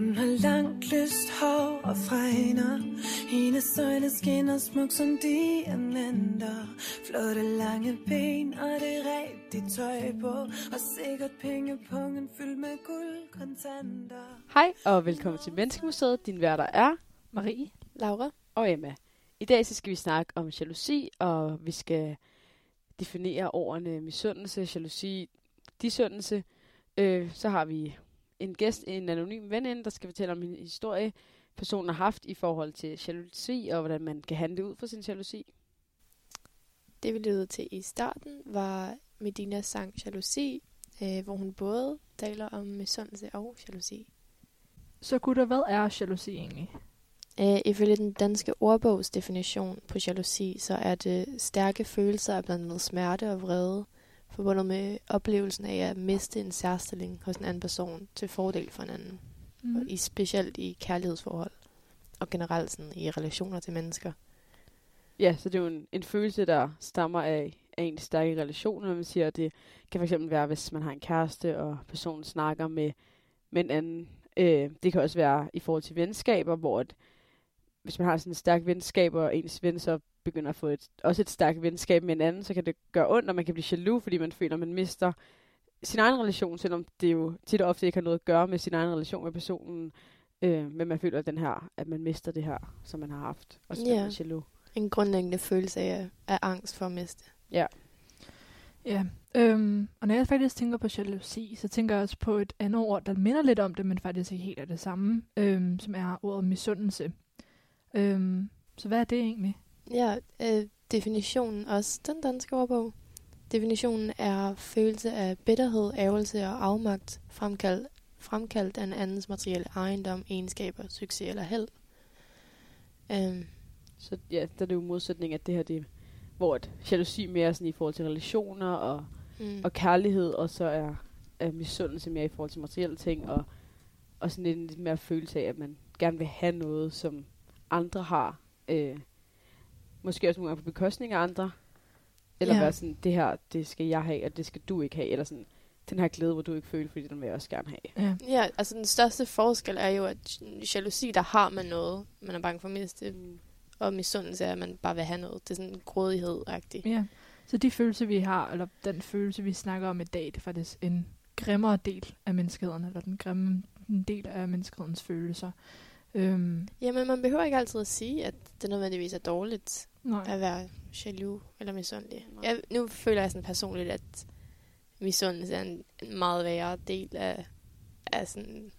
Hun har langt lyst hår og fregner Hendes øjne skinner smuk som diamanter Flotte lange ben og det rigtige tøj på Og sikkert pengepungen fyldt med guldkontanter Hej og velkommen til Menneskemuseet. Din værter er Marie. Laura. og Emma. I dag så skal vi snakke om jalousi, og vi skal definere ordene misundelse, jalousi, disundelse. Øh, så har vi en gæst, en anonym veninde, der skal fortælle om en historie, personen har haft i forhold til jalousi, og hvordan man kan handle ud fra sin jalousi. Det vi lyttede til i starten var Medinas sang Jalousi, øh, hvor hun både taler om misundelse og jalousi. Så gutter, hvad er jalousi egentlig? Øh, ifølge den danske ordbogs definition på jalousi, så er det stærke følelser af blandt andet smerte og vrede, forbundet med oplevelsen af at miste en særstilling hos en anden person til fordel for en anden. Mm. Og i, specielt i kærlighedsforhold og generelt sådan, i relationer til mennesker. Ja, så det er jo en, en følelse, der stammer af, af en stærke relation, når man siger, at det kan fx være, hvis man har en kæreste, og personen snakker med, med en anden. Øh, det kan også være i forhold til venskaber, hvor at, hvis man har sådan et stærkt venskab, og ens ven så begynder at få et, også et stærkt venskab med en anden, så kan det gøre ondt, og man kan blive jaloux, fordi man føler, at man mister sin egen relation, selvom det jo tit og ofte ikke har noget at gøre med sin egen relation med personen, øh, men man føler at den her, at man mister det her, som man har haft, og så yeah. man jaloux. En grundlæggende følelse af, af angst for at miste. Ja. Ja, øhm, og når jeg faktisk tænker på jalousi, så tænker jeg også på et andet ord, der minder lidt om det, men faktisk ikke helt er det samme, øhm, som er ordet misundelse. Øhm, så hvad er det egentlig? Ja, øh, definitionen også den danske ordbog. Definitionen er følelse af bitterhed, ærgelse og afmagt, fremkaldt, fremkaldt af en andens materielle ejendom, egenskaber, succes eller held. Øhm, Så ja, der er det jo modsætning af det her, det, hvor et jalousi mere er sådan i forhold til relationer og, mm. og kærlighed, og så er, er misundelse mere i forhold til materielle ting, og, og sådan en lidt mere følelse af, at man gerne vil have noget, som andre har. Øh, måske også nogle gange på bekostning af andre. Eller Ja. være sådan, det her, det skal jeg have, og det skal du ikke have. Eller sådan, den her glæde, hvor du ikke føler, fordi den vil jeg også gerne have. Ja, Ja, altså den største forskel er jo, at jalousi, der har man noget, man er bange for at miste, og misundelse er, at man bare vil have noget. Det er sådan en grådighed-agtigt. ja. Så de følelser, vi har, eller den følelse, vi snakker om i dag, det er faktisk en grimmere del af menneskeheden, eller den grimme del af menneskehedens følelser. Øhm, Jamen, man behøver ikke altid at sige, at det nødvendigvis er dårligt nej. at være jaloux eller misundelig. Nej. Jeg, nu føler jeg sådan personligt, at misundelse er en, en meget værre del af, af sådan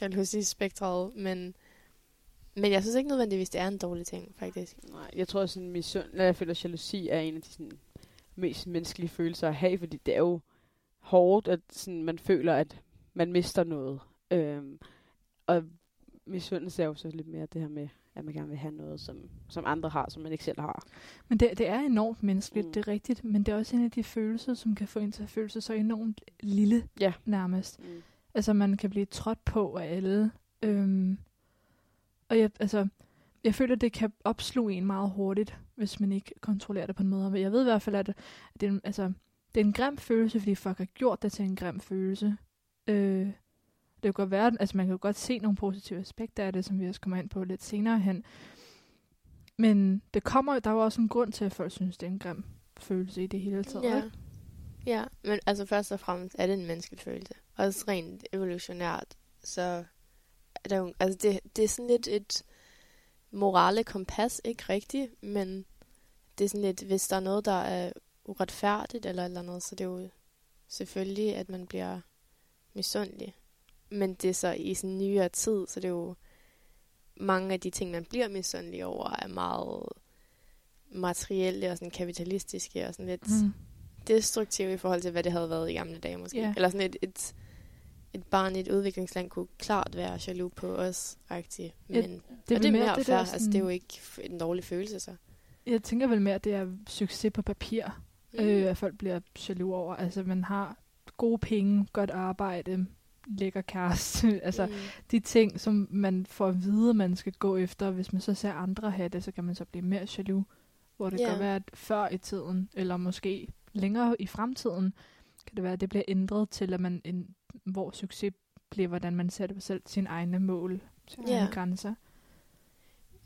jalousi-spektret, men, men jeg synes ikke nødvendigvis, det er en dårlig ting, faktisk. Nej, jeg tror sådan, misund, jeg føler, at jalousi er en af de sådan, mest menneskelige følelser at have, fordi det er jo hårdt, at sådan, man føler, at man mister noget. Øhm, misundelse er jo så lidt mere det her med, at man gerne vil have noget, som, som andre har, som man ikke selv har. Men det, det er enormt menneskeligt, Mm. det er rigtigt, men det er også en af de følelser, som kan få en til at føle sig så enormt lille, Ja. nærmest. Mm. Altså, man kan blive trådt på af alle. Øhm, og jeg, altså, jeg føler, at det kan opsluge en meget hurtigt, hvis man ikke kontrollerer det på en måde. Men jeg ved i hvert fald, at det er, en, altså, det er en grim følelse, fordi folk har gjort det til en grim følelse. Øh, kan godt være, altså man kan jo godt se nogle positive aspekter af det, som vi også kommer ind på lidt senere hen. Men det kommer, der er jo også en grund til, at folk synes, det er en grim følelse i det hele taget. Ja. ikke? ja, men altså først og fremmest er det en menneskelig følelse. Også rent evolutionært, så er der jo, altså det, det er sådan lidt et morale kompas, ikke rigtigt, men det er sådan lidt, hvis der er noget, der er uretfærdigt eller eller andet, så det er jo selvfølgelig, at man bliver misundelig. Men det er så i sådan nyere tid, så det er jo mange af de ting, man bliver misundelig over, er meget materielle og sådan kapitalistiske og sådan lidt Mm. destruktive i forhold til, hvad det havde været i gamle dage måske. Ja. Eller sådan et, et, et barn i et udviklingsland kunne klart være jaloux på os. Ja, Men det det, er og det er mere mere det der Altså, det er jo ikke en dårlig følelse, så. Jeg tænker vel mere, at det er succes på papir, mm. øh, at folk bliver jaloux over. Altså, man har gode penge, godt arbejde, lækker kæreste. altså, mm. de ting, som man får at vide, man skal gå efter. Hvis man så ser andre have det, så kan man så blive mere jaloux. Hvor det Ja. kan være, at før i tiden, eller måske længere i fremtiden, kan det være, at det bliver ændret til, at man en, hvor succes virkelig, hvordan man sætter selv sine egne mål, sine Ja. egne grænser.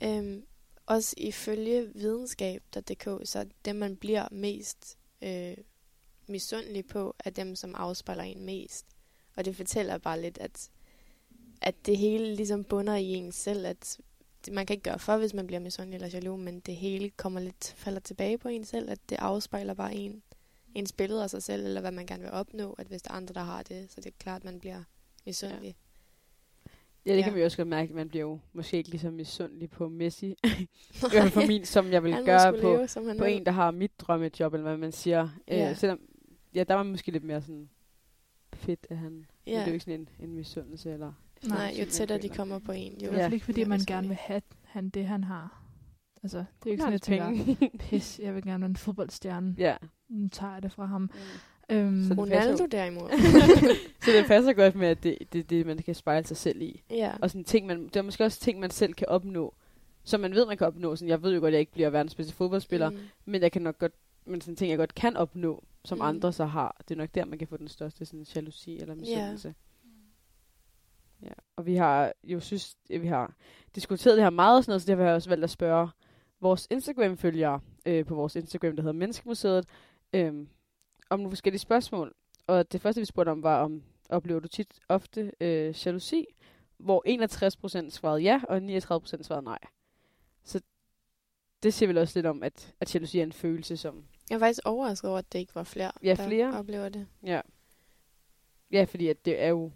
Øhm, også ifølge videnskab.dk, så dem, man bliver mest øh, misundelig på, er dem, som afspejler en mest. Og det fortæller bare lidt, at, at det hele ligesom bunder i en selv, at man kan ikke gøre for, hvis man bliver misundelig eller jaloux, men det hele kommer lidt, falder tilbage på en selv, at det afspejler bare en, ens billede af sig selv, eller hvad man gerne vil opnå, at hvis der er andre, der har det, så det er klart, at man bliver misundelig. Ja, det Ja. kan vi også godt mærke. Man bliver jo måske ikke ligesom misundelig på Messi. I hvert for min, som jeg vil gøre på, leve, på en, der har mit drømmejob, eller hvad man siger. Ja. Øh, selvom, ja, der var måske lidt mere sådan fedt, at han... Ja. Det er jo ikke sådan en, en misundelse, eller... Nej, jo tættere de kommer på en, Det er jo i hvert fald Ja. ikke, fordi man gerne vil have han det, han har. Altså, det er jo ikke sådan, jeg hans tænker, pis, jeg vil gerne være en fodboldstjerne. ja. Nu tager jeg det fra ham. Mm. Øhm, Så det Ronaldo passer derimod. Så det passer godt med, at det er det, det, man kan spejle sig selv i. ja. Og sådan ting, man, det er måske også ting, man selv kan opnå, som man ved, man kan opnå. Sådan, jeg ved jo godt, at jeg ikke bliver verdens bedste fodboldspiller. Mm. men jeg kan nok godt, men sådan ting, jeg godt kan opnå, som Mm. mm. andre så har. Det er nok der, man kan få den største sådan, jalousi eller misundelse. Ja. Og vi har jo synes, ja, vi har diskuteret det her meget og sådan noget, så derfor har jeg også valgt at spørge vores Instagram-følgere øh, på vores Instagram, der hedder Menneskemuseet, øh, om nogle forskellige spørgsmål. Og det første, vi spurgte om, var om, oplever du tit ofte øh, jalousi? Hvor 61% svarede ja, og 39% svarede nej. Så det siger vel også lidt om, at, at jalousi er en følelse, som... Jeg er faktisk overrasket over, at det ikke var flere, Ja, der flere. oplever det. Ja, ja fordi at det er jo...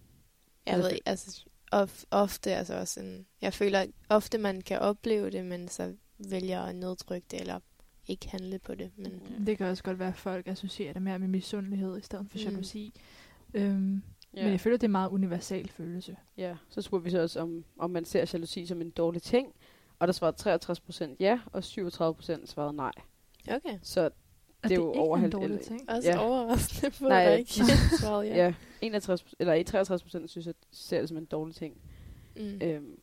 Jeg Altså, ved altså of, ofte altså også en, jeg føler at ofte man kan opleve det, men så vælger at nedtrykke det, eller ikke handle på det. Men Ja. Det kan også godt være, at folk associerer det mere med misundelighed i stedet for Mm. jalousi. Øhm, Ja. Men jeg føler, det er en meget universal følelse. Ja, så spurgte vi så også, om, om man ser jalousi som en dårlig ting. Og der svarede 63 procent ja, og 37 procent svarede nej. okay. Så det er jo ikke over en halv- dårlig eller- ting. Også Ja. overraskende på, Nej, der ja. ikke svarede ja. ja, ja 61, eller 63 procent synes, at ser det som en dårlig ting. Mm. Øhm,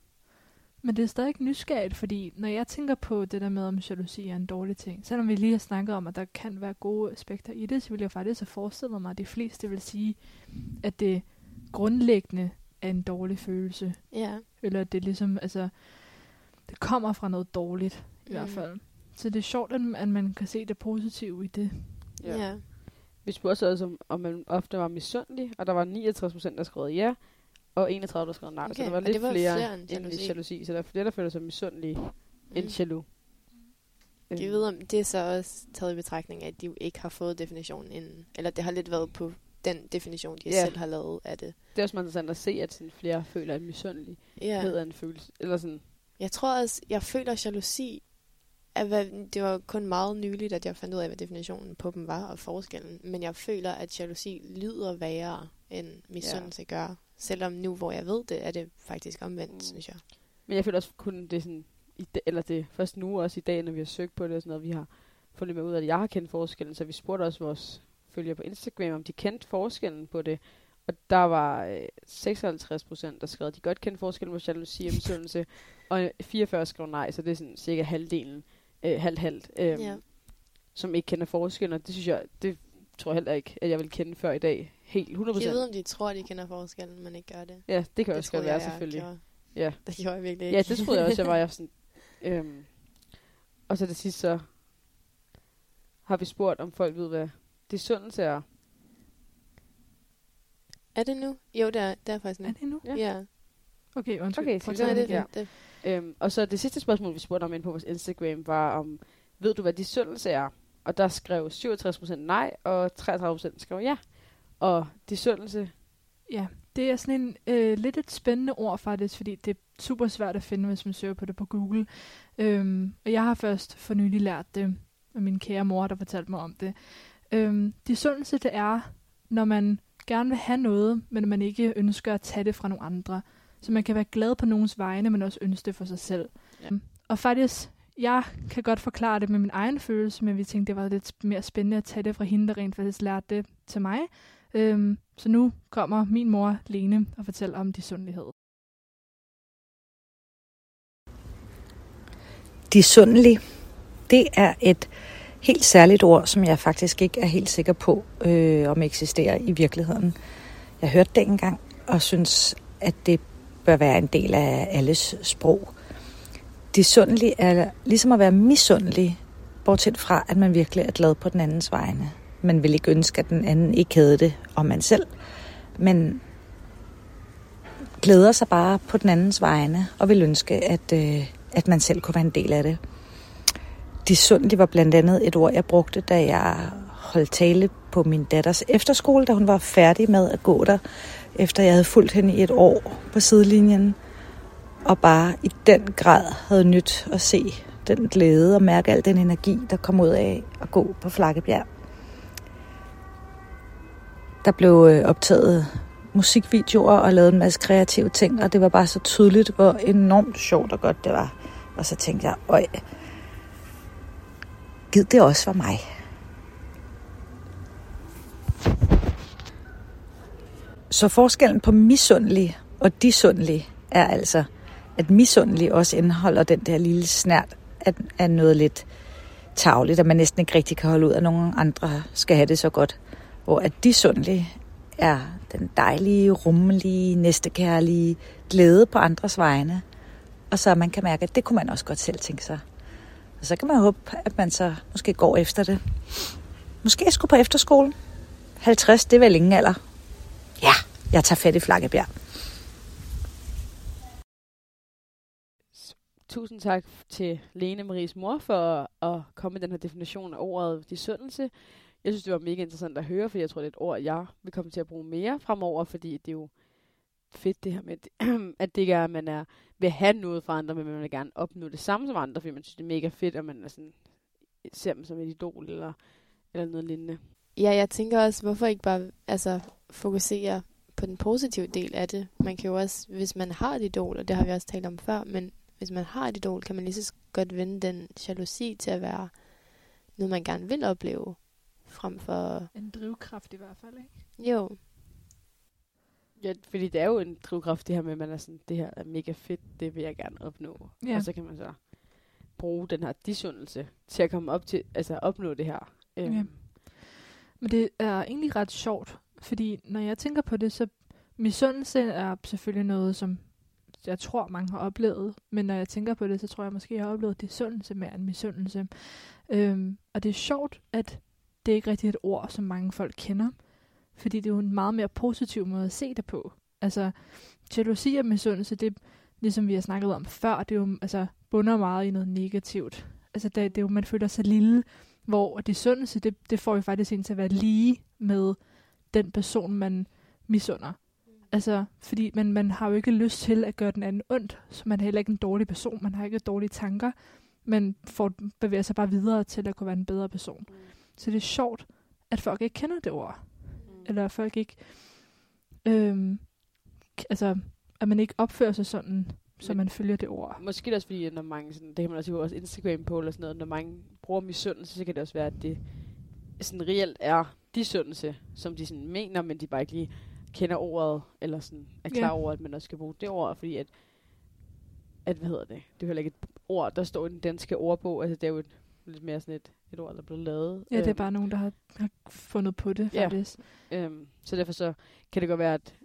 Men det er stadig nysgerrigt, fordi når jeg tænker på det der med, om jalousi er en dårlig ting, selvom vi lige har snakket om, at der kan være gode aspekter i det, så vil jeg faktisk have forestillet mig, at de fleste vil sige, at det grundlæggende er en dårlig følelse. Ja. Eller at det ligesom, altså, det kommer fra noget dårligt, i Mm. hvert fald. Så det er sjovt, at at man kan se det positive i det. ja. ja. Vi spurgte så også, om, om man ofte var misundelig, og der var 69 procent, der skrev ja, og 31, der skrev nej. så Okay, der var og lidt det var flere, flere end end jalousi. jalousi. Så der er flere, der føler sig misundelige mm. end jaloux. Jeg Øhm, ved, om det er så også taget i betragtning at de jo ikke har fået definitionen inden. Eller det har lidt været på den definition, de Ja. selv har lavet af det. Det er også meget interessant at se, at sådan flere føler, at misundelighed er en følelse. Eller sådan, Jeg tror også, jeg føler jalousi, at hvad, det var kun meget nyligt, at jeg fandt ud af, hvad definitionen på dem var og forskellen. Men jeg føler, at jalousi lyder værre, end misundelse ja. gør. Selvom nu, hvor jeg ved det, er det faktisk omvendt, Mm. synes jeg. Men jeg føler også kun, det sådan, i dag, eller det først nu også i dag, når vi har søgt på det og sådan noget, vi har fundet med ud af, at jeg har kendt forskellen, så vi spurgte også vores følgere på Instagram, om de kendte forskellen på det. Og der var øh, 56 procent, der skrev, at de godt kendte forskellen på jalousi og misundelse, og 44 skrev nej, så det er sådan cirka halvdelen, øh, halvt-halvt, øh, Ja. som ikke kender forskellen, og det synes jeg, det tror jeg heller ikke, at jeg vil kende før i dag. Helt 100 Jeg ved, om de tror, de kender forskellen, men ikke gør det. Ja, det kan det også godt være, jeg, selvfølgelig. Gjorde. Ja. Det gjorde jeg virkelig ikke. Ja, det troede jeg også, jeg var. Jeg var sådan, øhm, og så det sidste, så har vi spurgt, om folk ved, hvad det sundelse er. Er det nu? Jo, det er, det er faktisk nu. Er det nu? Ja. Ja. Okay, undskyld. Okay, så det er det, ja. det. Øhm, og så det sidste spørgsmål, vi spurgte om ind på vores Instagram, var om, ved du, hvad de sundelse er? Og der skrev 67% nej, og 33% skrev ja. Og de sundelse, Ja, det er sådan en øh, lidt et spændende ord faktisk, fordi det er super svært at finde, hvis man søger på det på Google. Øhm, og jeg har først for nylig lært det, af min kære mor, der fortalte mig om det. Øhm, de sundelse, det er, når man gerne vil have noget, men man ikke ønsker at tage det fra nogle andre. Så man kan være glad på nogens vegne, men også ønske det for sig selv. Ja. Og faktisk, jeg kan godt forklare det med min egen følelse, men vi tænkte, det var lidt mere spændende at tage det fra hende, der rent faktisk lærte det til mig. Øhm, så nu kommer min mor, Lene, og fortæller om de sundhed. Disundelig, det er et helt særligt ord, som jeg faktisk ikke er helt sikker på, øh, om eksisterer i virkeligheden. Jeg hørte det engang, og synes, at det bør være en del af alles sprog. Det sundlige er ligesom at være misundelig, bortset fra, at man virkelig er glad på den andens vegne. Man vil ikke ønske, at den anden ikke havde det om man selv, men glæder sig bare på den andens vegne og vil ønske, at, øh, at man selv kunne være en del af det. Disundelig var blandt andet et ord, jeg brugte, da jeg holdt tale på min datters efterskole, da hun var færdig med at gå der, efter jeg havde fulgt hende i et år på sidelinjen, og bare i den grad havde nyt at se den glæde og mærke al den energi, der kom ud af at gå på Flakkebjerg. Der blev øh, optaget musikvideoer og lavet en masse kreative ting, og det var bare så tydeligt, hvor enormt sjovt og godt det var. Og så tænkte jeg, øj, gid det også var mig. Så forskellen på misundelig og disundelig er altså, at misundelig også indeholder den der lille snært af, af noget lidt tavligt, at man næsten ikke rigtig kan holde ud, at nogen andre skal have det så godt. Hvor at disundelig er den dejlige, rummelige, næstekærlige glæde på andres vegne. Og så man kan mærke, at det kunne man også godt selv tænke sig. Og så kan man håbe, at man så måske går efter det. Måske skulle på efterskole. 50, det er vel ingen alder. Ja, jeg tager fat i Flakkebjerg. Tusind tak til Lene Maries mor for at komme med den her definition af ordet disundelse. Jeg synes, det var mega interessant at høre, for jeg tror, det er et ord, jeg vil komme til at bruge mere fremover, fordi det er jo fedt det her med, at det ikke er, at man er ved at have noget fra andre, men man vil gerne opnå det samme som andre, fordi man synes, det er mega fedt, at man er sådan, ser dem som et idol eller, eller noget lignende. Ja, jeg tænker også, hvorfor ikke bare altså, fokusere på den positive del af det. Man kan jo også, hvis man har et idol, og det har vi også talt om før, men hvis man har et idol, kan man lige så godt vende den jalousi til at være noget, man gerne vil opleve, frem for... En drivkraft i hvert fald, ikke? Jo. Ja, fordi det er jo en drivkraft, det her med, at man er sådan, det her er mega fedt, det vil jeg gerne opnå. Ja. Og så kan man så bruge den her disundelse til at komme op til, altså opnå det her. Øhm, Ja. Men det er egentlig ret sjovt, fordi når jeg tænker på det, så misundelse er selvfølgelig noget, som jeg tror, mange har oplevet. Men når jeg tænker på det, så tror jeg måske, jeg har oplevet sundelse mere end misundelse. Øhm, og det er sjovt, at det ikke rigtig er et ord, som mange folk kender. Fordi det er jo en meget mere positiv måde at se det på. Altså, jalousi og misundelse, det er, ligesom vi har snakket om før, det er jo, altså, bunder meget i noget negativt. Altså, det, det er jo, man føler sig lille, hvor disundelse, det, det får jo faktisk en til at være lige med den person, man misunder. Altså, fordi man, man har jo ikke lyst til at gøre den anden ondt, så man er heller ikke en dårlig person, man har ikke dårlige tanker, men får, bevæger sig bare videre til at kunne være en bedre person. Så det er sjovt, at folk ikke kender det ord. Eller at folk ikke, øhm, altså, at man ikke opfører sig sådan, så man følger det ord. Måske også fordi, at når mange, sådan, det kan man også på vores Instagram på eller sådan noget, når mange bruger misundelse, så kan det også være, at det sådan reelt er disundelse, som de sådan mener, men de bare ikke lige kender ordet, eller sådan er klar Ja. over, at man også skal bruge det ord, fordi at, at hvad hedder det, det er jo heller ikke et ord, der står i den danske ordbog, altså det er jo et, lidt mere sådan et, et ord, der er blevet lavet. Ja, det er Øhm, bare nogen, der har, har fundet på det, Ja. faktisk. Øhm, så derfor så kan det godt være, at,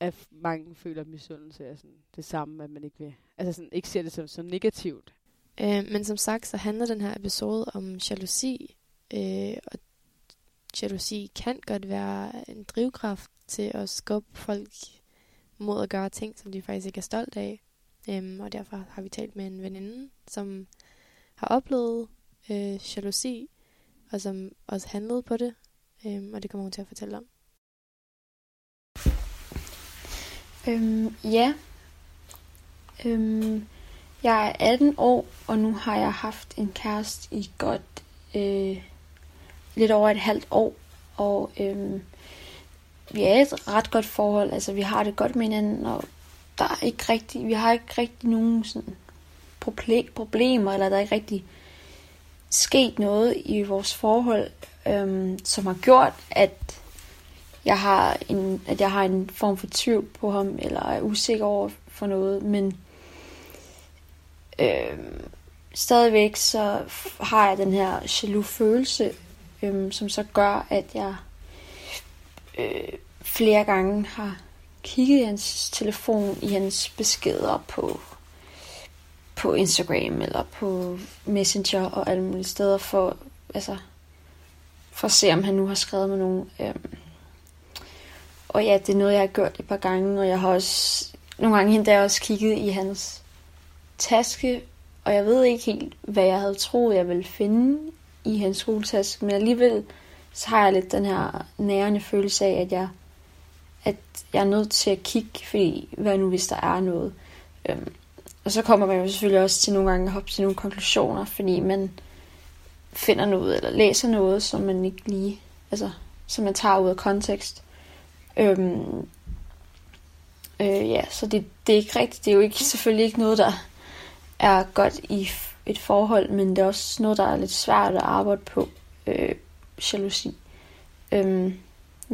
at mange føler, at misundelse er sådan det samme, at man ikke vil, altså sådan, ikke ser det som, som negativt. Øh, men som sagt, så handler den her episode om jalousi. Øh, og jalousi kan godt være en drivkraft til at skubbe folk mod at gøre ting, som de faktisk ikke er stolt af. Øhm, og derfor har vi talt med en veninde, som har oplevet øh, jalousi, og som også handlede på det. Øhm, og det kommer hun til at fortælle om. Øhm, ja. Øhm, jeg er 18 år, og nu har jeg haft en kæreste i godt øh, lidt over et halvt år. Og øhm, vi er et ret godt forhold. Altså, vi har det godt med hinanden, og der er ikke rigtig, vi har ikke rigtig nogen sådan proble- problemer, eller der er ikke rigtig sket noget i vores forhold, øhm, som har gjort, at jeg har en, at jeg har en form for tvivl på ham, eller er usikker over for noget, men øhm, stadigvæk så har jeg den her jaloux følelse, øhm, som så gør, at jeg øh, flere gange har kigget i hans telefon, i hans beskeder på, på Instagram eller på Messenger og alle mulige steder for, altså, for at se, om han nu har skrevet med nogen. Øhm. Og ja, det er noget, jeg har gjort et par gange, og jeg har også nogle gange endda også kigget i hans taske, og jeg ved ikke helt, hvad jeg havde troet, jeg ville finde i hans skoletaske, men alligevel så har jeg lidt den her nærende følelse af, at jeg, at jeg er nødt til at kigge, fordi hvad nu hvis der er noget. Øhm, og så kommer man jo selvfølgelig også til nogle gange at hoppe til nogle konklusioner, fordi man finder noget, eller læser noget, som man ikke lige, altså, som man tager ud af kontekst. Øhm, øh, ja, så det, det er ikke rigtigt. Det er jo ikke, selvfølgelig ikke noget, der er godt i et forhold, men det er også noget, der er lidt svært at arbejde på. Øh, jalousi. Øhm,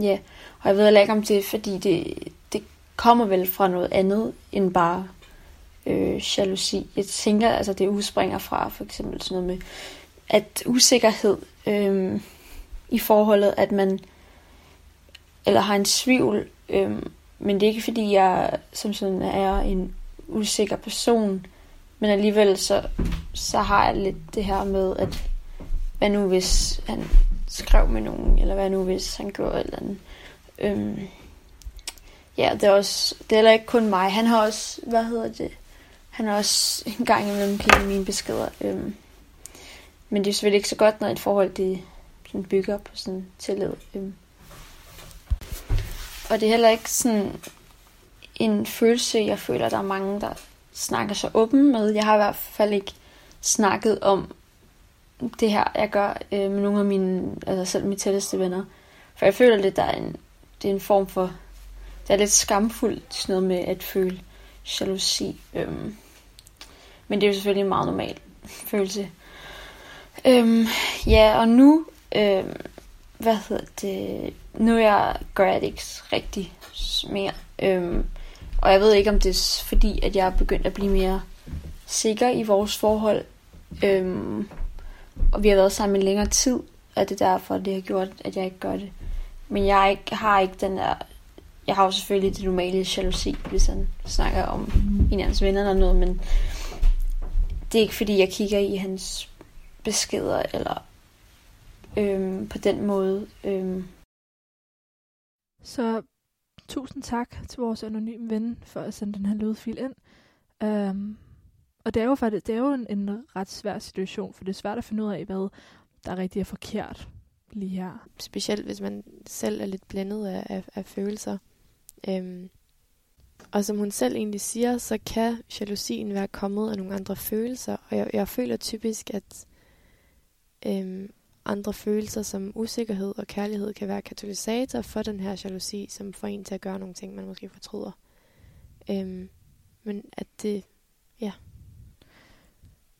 ja, og jeg ved heller ikke, om det fordi det, det kommer vel fra noget andet end bare øh, jalousi. Jeg tænker, altså det udspringer fra for eksempel sådan noget med, at usikkerhed øh, i forholdet, at man eller har en svivl, øh, men det er ikke fordi jeg som sådan er en usikker person, men alligevel så, så har jeg lidt det her med, at hvad nu hvis han skrev med nogen, eller hvad nu hvis han gjorde et eller andet. Øhm, ja, det er også, det er heller ikke kun mig. Han har også, hvad hedder det, han har også en gang imellem givet mine beskeder. Øhm, men det er selvfølgelig ikke så godt, når et forhold det sådan bygger på sådan tillid. Øhm. Og det er heller ikke sådan en følelse, jeg føler, der er mange, der snakker så åben med. Jeg har i hvert fald ikke snakket om det her, jeg gør øh, med nogle af mine, altså selv mine tætteste venner. For jeg føler lidt, der er en, det er en form for, det er lidt skamfuldt, sådan noget med at føle jalousi. Øhm, men det er jo selvfølgelig en meget normal følelse. Øhm, ja, og nu, øhm, hvad hedder det, nu er jeg, gør jeg det ikke rigtig mere. Øhm, og jeg ved ikke, om det er fordi, at jeg er begyndt at blive mere sikker i vores forhold. Øhm, og vi har været sammen i længere tid, og det er derfor, det har gjort, at jeg ikke gør det. Men jeg ikke, har ikke den der... Jeg har jo selvfølgelig det normale jalousi, hvis han snakker om af hans venner eller noget, men det er ikke fordi, jeg kigger i hans beskeder, eller øhm, på den måde. Øhm. Så tusind tak til vores anonyme ven for at sende den her lydfil ind. Um, og det er jo faktisk det er jo en, en ret svær situation, for det er svært at finde ud af, hvad der er rigtigt og forkert lige her. Specielt hvis man selv er lidt blændet af, af, af følelser. Øhm, og som hun selv egentlig siger, så kan jalousien være kommet af nogle andre følelser. Og jeg, jeg føler typisk, at øhm, andre følelser som usikkerhed og kærlighed kan være katalysator for den her jalousi, som får en til at gøre nogle ting, man måske fortryder. Øhm, men at det, ja,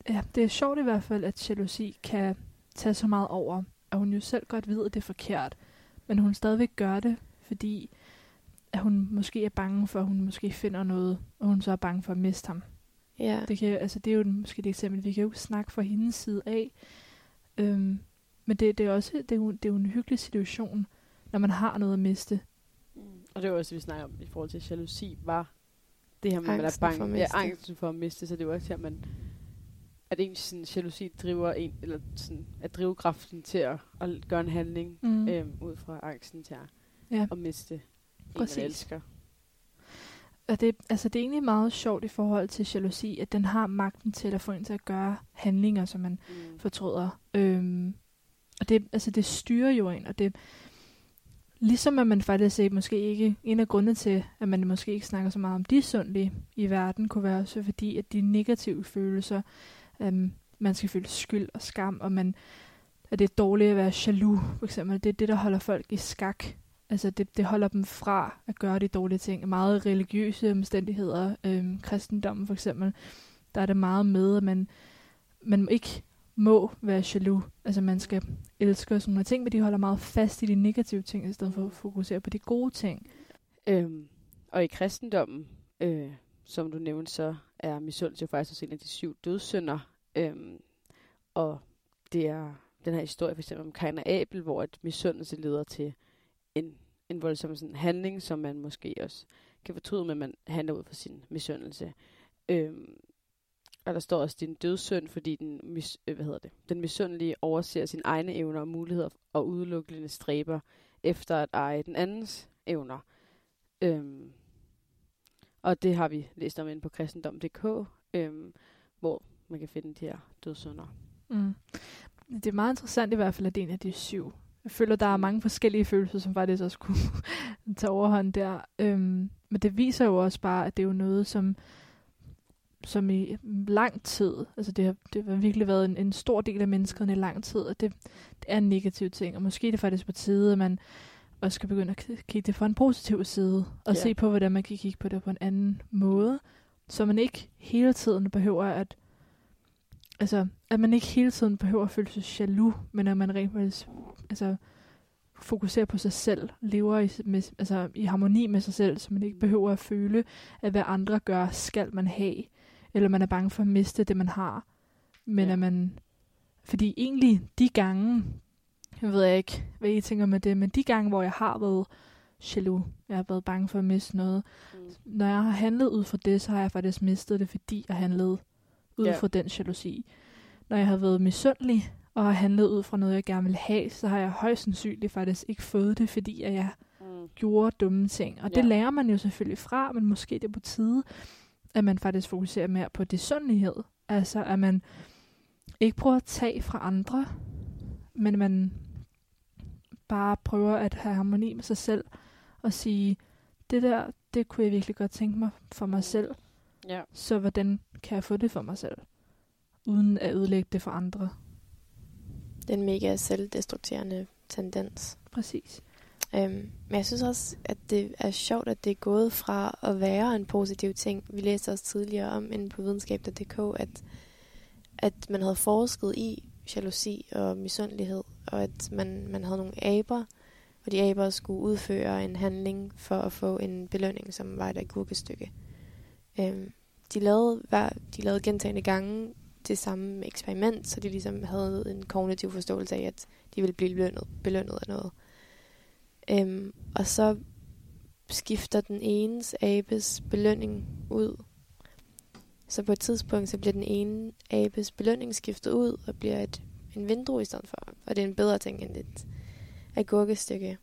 Ja, det er sjovt i hvert fald, at jalousi kan tage så meget over, at hun jo selv godt ved, at det er forkert, men hun stadigvæk gør det, fordi at hun måske er bange for, at hun måske finder noget, og hun så er bange for at miste ham. Ja. Det, kan, altså, det er jo måske et eksempel, vi kan jo snakke fra hendes side af, øhm, men det, det, er også det er jo, det er jo en hyggelig situation, når man har noget at miste. Mm. Og det er også, vi snakker om i forhold til jalousi, var det her med, at man er Angsten for bange. at Ja, miste. angsten for at miste, så det er jo også her, man at ens sådan, jalousi driver en, eller sådan, at drivkraften til at, at gøre en handling Mm. øhm, ud fra angsten til at, Ja. at miste en, Præcis. man elsker. Og det, altså, det er egentlig meget sjovt i forhold til jalousi, at den har magten til at få en til at gøre handlinger, som man Mm. fortryder. Øhm, og det, altså, det styrer jo en, og det ligesom at man faktisk set måske ikke, en af grundene til, at man måske ikke snakker så meget om de sundlige i verden, kunne være også fordi, at de negative følelser, øhm, man skal føle skyld og skam, og man, at det er dårligt at være jaloux, for eksempel. Det er det, der holder folk i skak. Altså det, det holder dem fra at gøre de dårlige ting. Meget religiøse omstændigheder, øhm, kristendommen for eksempel, der er det meget med, at man, man ikke må være jaloux. Altså man skal elske og sådan nogle ting, men de holder meget fast i de negative ting, i stedet for at fokusere på de gode ting. Øhm, og i kristendommen, øh, som du nævnte, så er misundelse jo faktisk også en af de syv dødssynder. Øhm, og det er den her historie for eksempel om Kain og Abel, hvor at misundelse leder til en, en voldsom sådan handling, som man måske også kan fortryde, men man handler ud fra sin misundelse. Øhm, og der står også din dødssynd, fordi den, mis, øh, hvad hedder det, den misundelige overser sine egne evner og muligheder og udelukkende stræber efter at eje den andens evner. Øhm, og det har vi læst om inde på kristendom.dk, øhm, hvor man kan finde de her dødssynder. Mm. Det er meget interessant i hvert fald, at det er en af de syv. Jeg føler, der er mange forskellige følelser, som faktisk også kunne tage overhånd der. Øhm, men det viser jo også bare, at det er jo noget, som, som i lang tid, altså det har, det har virkelig været en, en stor del af mennesket i lang tid, og det, det er en negativ ting. Og måske er det faktisk på tide, at man også skal begynde at kigge det fra en positiv side, og Ja. se på, hvordan man kan kigge på det på en anden måde, så man ikke hele tiden behøver at altså, at man ikke hele tiden behøver at føle sig jaloux, men at man rent faktisk altså, fokuserer på sig selv, lever i, med, altså, i harmoni med sig selv, så man ikke behøver at føle, at hvad andre gør, skal man have, eller man er bange for at miste det, man har. Men Ja. at man, fordi egentlig de gange, jeg ved ikke, hvad I tænker med det, men de gange, hvor jeg har været jaloux, jeg har været bange for at miste noget, Mm. når jeg har handlet ud fra det, så har jeg faktisk mistet det, fordi jeg handlede ud Ja. fra den jalousi. Når jeg har været misundelig og har handlet ud fra noget, jeg gerne vil have, så har jeg højst sandsynligt faktisk ikke fået det, fordi at jeg Mm. gjorde dumme ting. Og det Ja. lærer man jo selvfølgelig fra, men måske det er på tide, at man faktisk fokuserer mere på det sundhed. Altså, at man ikke prøver at tage fra andre, men man bare prøver at have harmoni med sig selv og sige, det der, det kunne jeg virkelig godt tænke mig for mig selv, Ja. så hvordan kan jeg få det for mig selv, uden at ødelægge det for andre. Den mega selvdestrukterende tendens. Præcis. Øhm, men jeg synes også, at det er sjovt, at det er gået fra at være en positiv ting. Vi læste også tidligere om inde på videnskab.dk, at, at man havde forsket i jalousi og misundelighed, og at man, man havde nogle aber, og de aber skulle udføre en handling for at få en belønning, som var et agurkestykke. Øhm, de, lavede hver, de lavede gentagende gange det samme eksperiment, så de ligesom havde en kognitiv forståelse af, at de ville blive belønnet, belønnet af noget. Øhm, og så skifter den enes abes belønning ud. Så på et tidspunkt, så bliver den ene abes belønning skiftet ud og bliver et, en vindrue i stedet for. Og det er en bedre ting end et agurkestykke.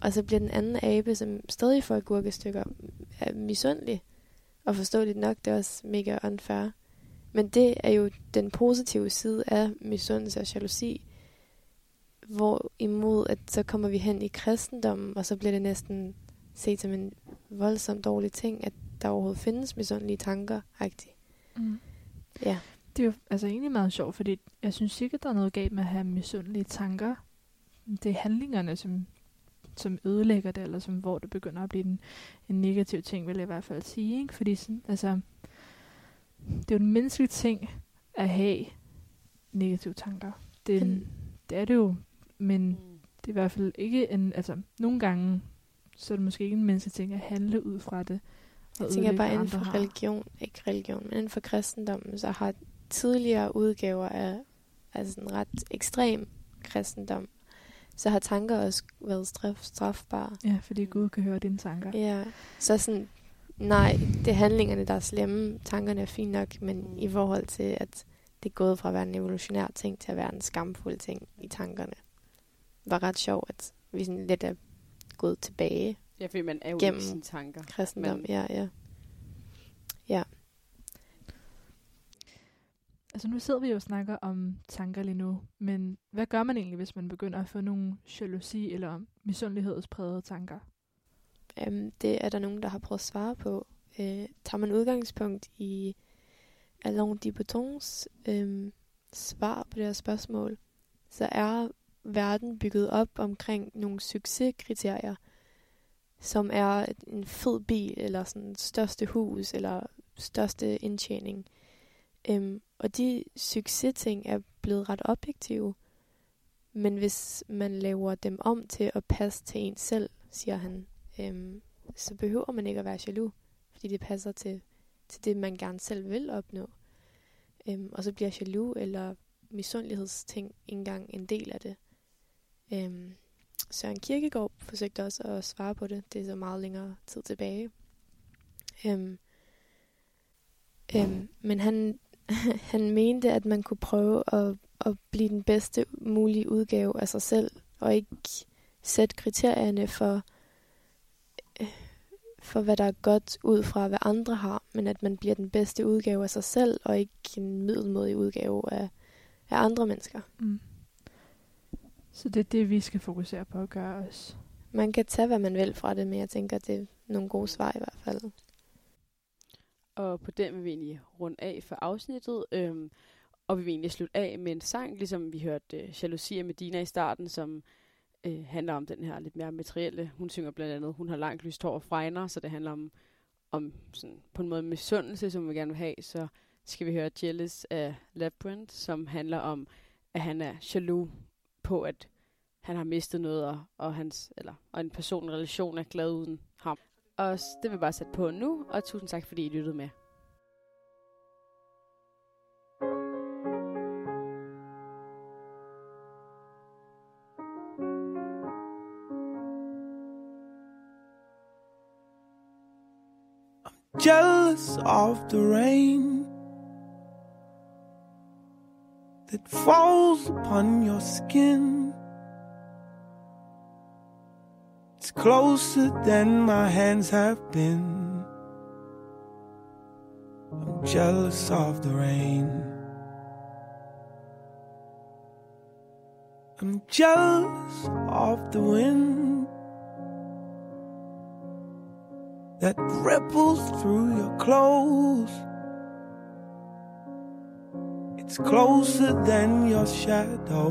Og så bliver den anden abe, som stadig får agurkestykker, er misundelig. Og forståeligt nok, det er også mega unfair. Men det er jo den positive side af misundelse og jalousi. Hvor imod, at så kommer vi hen i kristendommen, og så bliver det næsten set som en voldsomt dårlig ting, at der overhovedet findes misundelige tanker. -agtigt. Mm. Ja. Det er jo altså egentlig meget sjovt, fordi jeg synes ikke, at der er noget galt med at have misundelige tanker. Det er handlingerne, som, som ødelægger det, eller som, hvor det begynder at blive en, en negativ ting, vil jeg i hvert fald sige. Ikke? Fordi sådan, altså, det er jo en menneskelig ting at have negative tanker. Det en, Men- det er det jo, men Mm. det er i hvert fald ikke en, altså nogle gange, så er det måske ikke en menneskelig ting at handle ud fra det. Jeg tænker bare inden for har. religion, ikke religion, men inden for kristendommen, så har tidligere udgaver af altså en ret ekstrem kristendom, så har tanker også været straf, strafbare. Ja, fordi Gud kan høre dine tanker. Ja, så sådan, nej, det er handlingerne, der er slemme. Tankerne er fint nok, men Mm. i forhold til, at det er gået fra at være en evolutionær ting til at være en skamfuld ting i tankerne, var ret sjovt, at vi sådan lidt er gået tilbage. Ja, fordi man er jo Gennem i sine tanker. Kristendom, Men- ja, ja. Ja, Altså nu sidder vi jo og snakker om tanker lige nu, men hvad gør man egentlig, hvis man begynder at få nogle jalousi eller misundelighedsprægede tanker? Øhm, det er der nogen, der har prøvet at svare på. Øh, tager man udgangspunkt i Alain de Bottons øhm, svar på det her spørgsmål, så er verden bygget op omkring nogle succeskriterier, som er en fed bil, eller sådan største hus, eller største indtjening. Øhm, og de succesting er blevet ret objektive. Men hvis man laver dem om til at passe til en selv, siger han, øhm, så behøver man ikke at være jaloux, fordi det passer til, til det, man gerne selv vil opnå. Øhm, og så bliver jaloux eller misundelighedsting ikke engang en del af det. Øhm, Søren Kierkegaard forsøgte også at svare på det. Det er så meget længere tid tilbage. Øhm, øhm, men han, han mente, at man kunne prøve at, at blive den bedste mulige udgave af sig selv, og ikke sætte kriterierne for, øh, for hvad der er godt ud fra, hvad andre har, men at man bliver den bedste udgave af sig selv, og ikke en middelmodig udgave af, af andre mennesker. Mm. Så det er det, vi skal fokusere på at gøre os. Man kan tage, hvad man vil fra det, men jeg tænker, det er nogle gode svar i hvert fald. Og på den vil vi egentlig runde af for afsnittet. Øhm, og vi vil egentlig slutte af med en sang, ligesom vi hørte øh, Jalousi af Medina i starten, som øh, handler om den her lidt mere materielle. Hun synger blandt andet, hun har langt lyst hår og fregner, så det handler om, om sådan, på en måde misundelse, som vi gerne vil have. Så skal vi høre Jealous af Labyrinth, som handler om, at han er jaloux på, at han har mistet noget, og, og, hans, eller, og en personlig relation er glad uden ham. Og det vil jeg bare sætte på nu, og tusind tak, fordi I lyttede med. jealous of the rain that falls upon your skin. It's closer than my hands have been. I'm jealous of the rain. I'm jealous of the wind that ripples through your clothes. It's closer than your shadow.